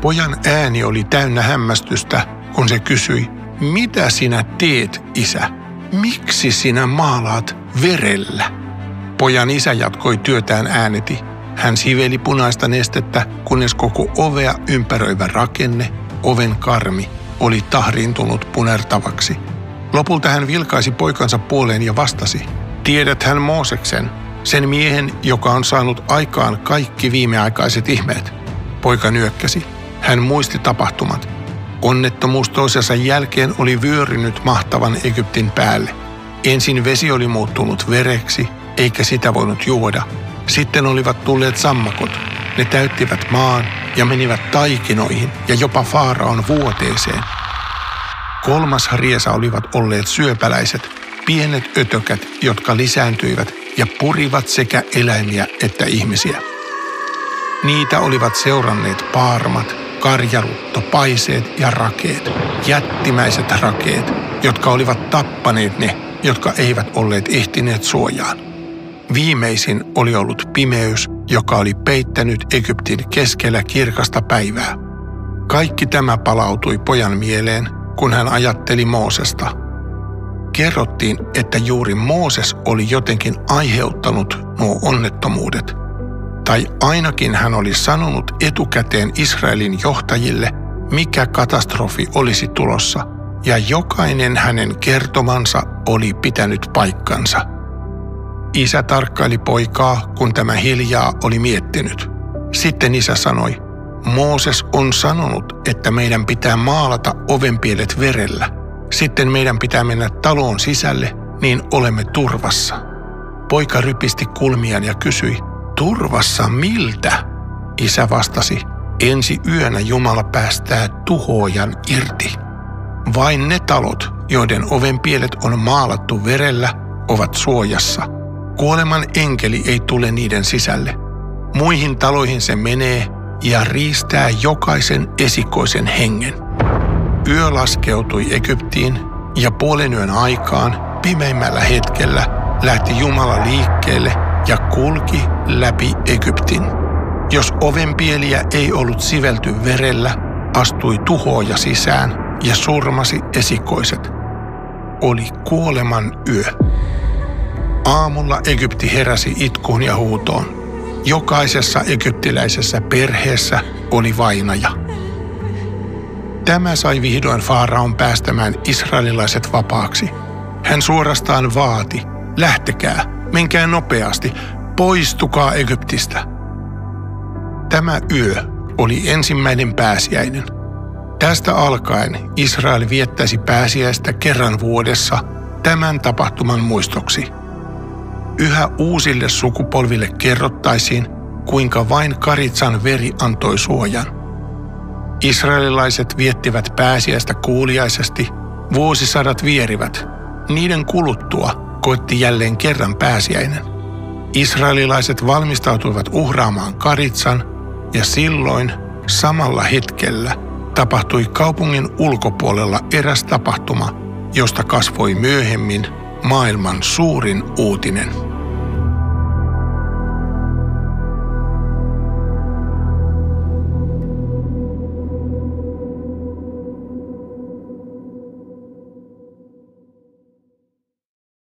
Pojan ääni oli täynnä hämmästystä, kun se kysyi, mitä sinä teet, isä? Miksi sinä maalaat verellä? Pojan isä jatkoi työtään ääneti. Hän siveli punaista nestettä, kunnes koko ovea ympäröivä rakenne, oven karmi, oli tahriintunut punertavaksi. Lopulta hän vilkaisi poikansa puoleen ja vastasi. Tiedät hän Mooseksen, sen miehen, joka on saanut aikaan kaikki viimeaikaiset ihmeet. Poika nyökkäsi. Hän muisti tapahtumat. Onnettomuus toisensa jälkeen oli vyörynyt mahtavan Egyptin päälle. Ensin vesi oli muuttunut vereksi, eikä sitä voinut juoda. Sitten olivat tulleet sammakot. Ne täyttivät maan ja menivät taikinoihin ja jopa Faaraon vuoteeseen. Kolmas riesa olivat olleet syöpäläiset, pienet ötökät, jotka lisääntyivät ja purivat sekä eläimiä että ihmisiä. Niitä olivat seuranneet paarmat, karjarutto, paiseet ja rakeet, jättimäiset rakeet, jotka olivat tappaneet ne, jotka eivät olleet ehtineet suojaan. Viimeisin oli ollut pimeys, joka oli peittänyt Egyptin keskellä kirkasta päivää. Kaikki tämä palautui pojan mieleen, kun hän ajatteli Moosesta. Kerrottiin, että juuri Mooses oli jotenkin aiheuttanut nuo onnettomuudet – tai ainakin hän oli sanonut etukäteen Israelin johtajille, mikä katastrofi olisi tulossa, ja jokainen hänen kertomansa oli pitänyt paikkansa. Isä tarkkaili poikaa, kun tämä hiljaa oli miettinyt. Sitten isä sanoi, Mooses on sanonut, että meidän pitää maalata ovenpielet verellä. Sitten meidän pitää mennä taloon sisälle, niin olemme turvassa. Poika rypisti kulmiaan ja kysyi, Turvassa miltä? Isä vastasi, ensi yönä Jumala päästää tuhoojan irti. Vain ne talot, joiden ovenpielet on maalattu verellä, ovat suojassa. Kuoleman enkeli ei tule niiden sisälle. Muihin taloihin se menee ja riistää jokaisen esikoisen hengen. Yö laskeutui Egyptiin ja puolen yön aikaan, pimeimmällä hetkellä, lähti Jumala liikkeelle – ja kulki läpi Egyptin. Jos ovenpieliä ei ollut sivelty verellä, astui tuhoja sisään ja surmasi esikoiset. Oli kuoleman yö. Aamulla Egypti heräsi itkuun ja huutoon. Jokaisessa egyptiläisessä perheessä oli vainaja. Tämä sai vihdoin Faaraon päästämään israelilaiset vapaaksi. Hän suorastaan vaati, lähtekää, Menkää nopeasti, poistukaa Egyptistä. Tämä yö oli ensimmäinen pääsiäinen. Tästä alkaen Israel viettäisi pääsiäistä kerran vuodessa tämän tapahtuman muistoksi. Yhä uusille sukupolville kerrottaisiin, kuinka vain Karitsan veri antoi suojan. Israelilaiset viettivät pääsiäistä kuuliaisesti, vuosisadat vierivät. Niiden kuluttua koitti jälleen kerran pääsiäinen. Israelilaiset valmistautuivat uhraamaan Karitsan ja silloin samalla hetkellä tapahtui kaupungin ulkopuolella eräs tapahtuma, josta kasvoi myöhemmin maailman suurin uutinen.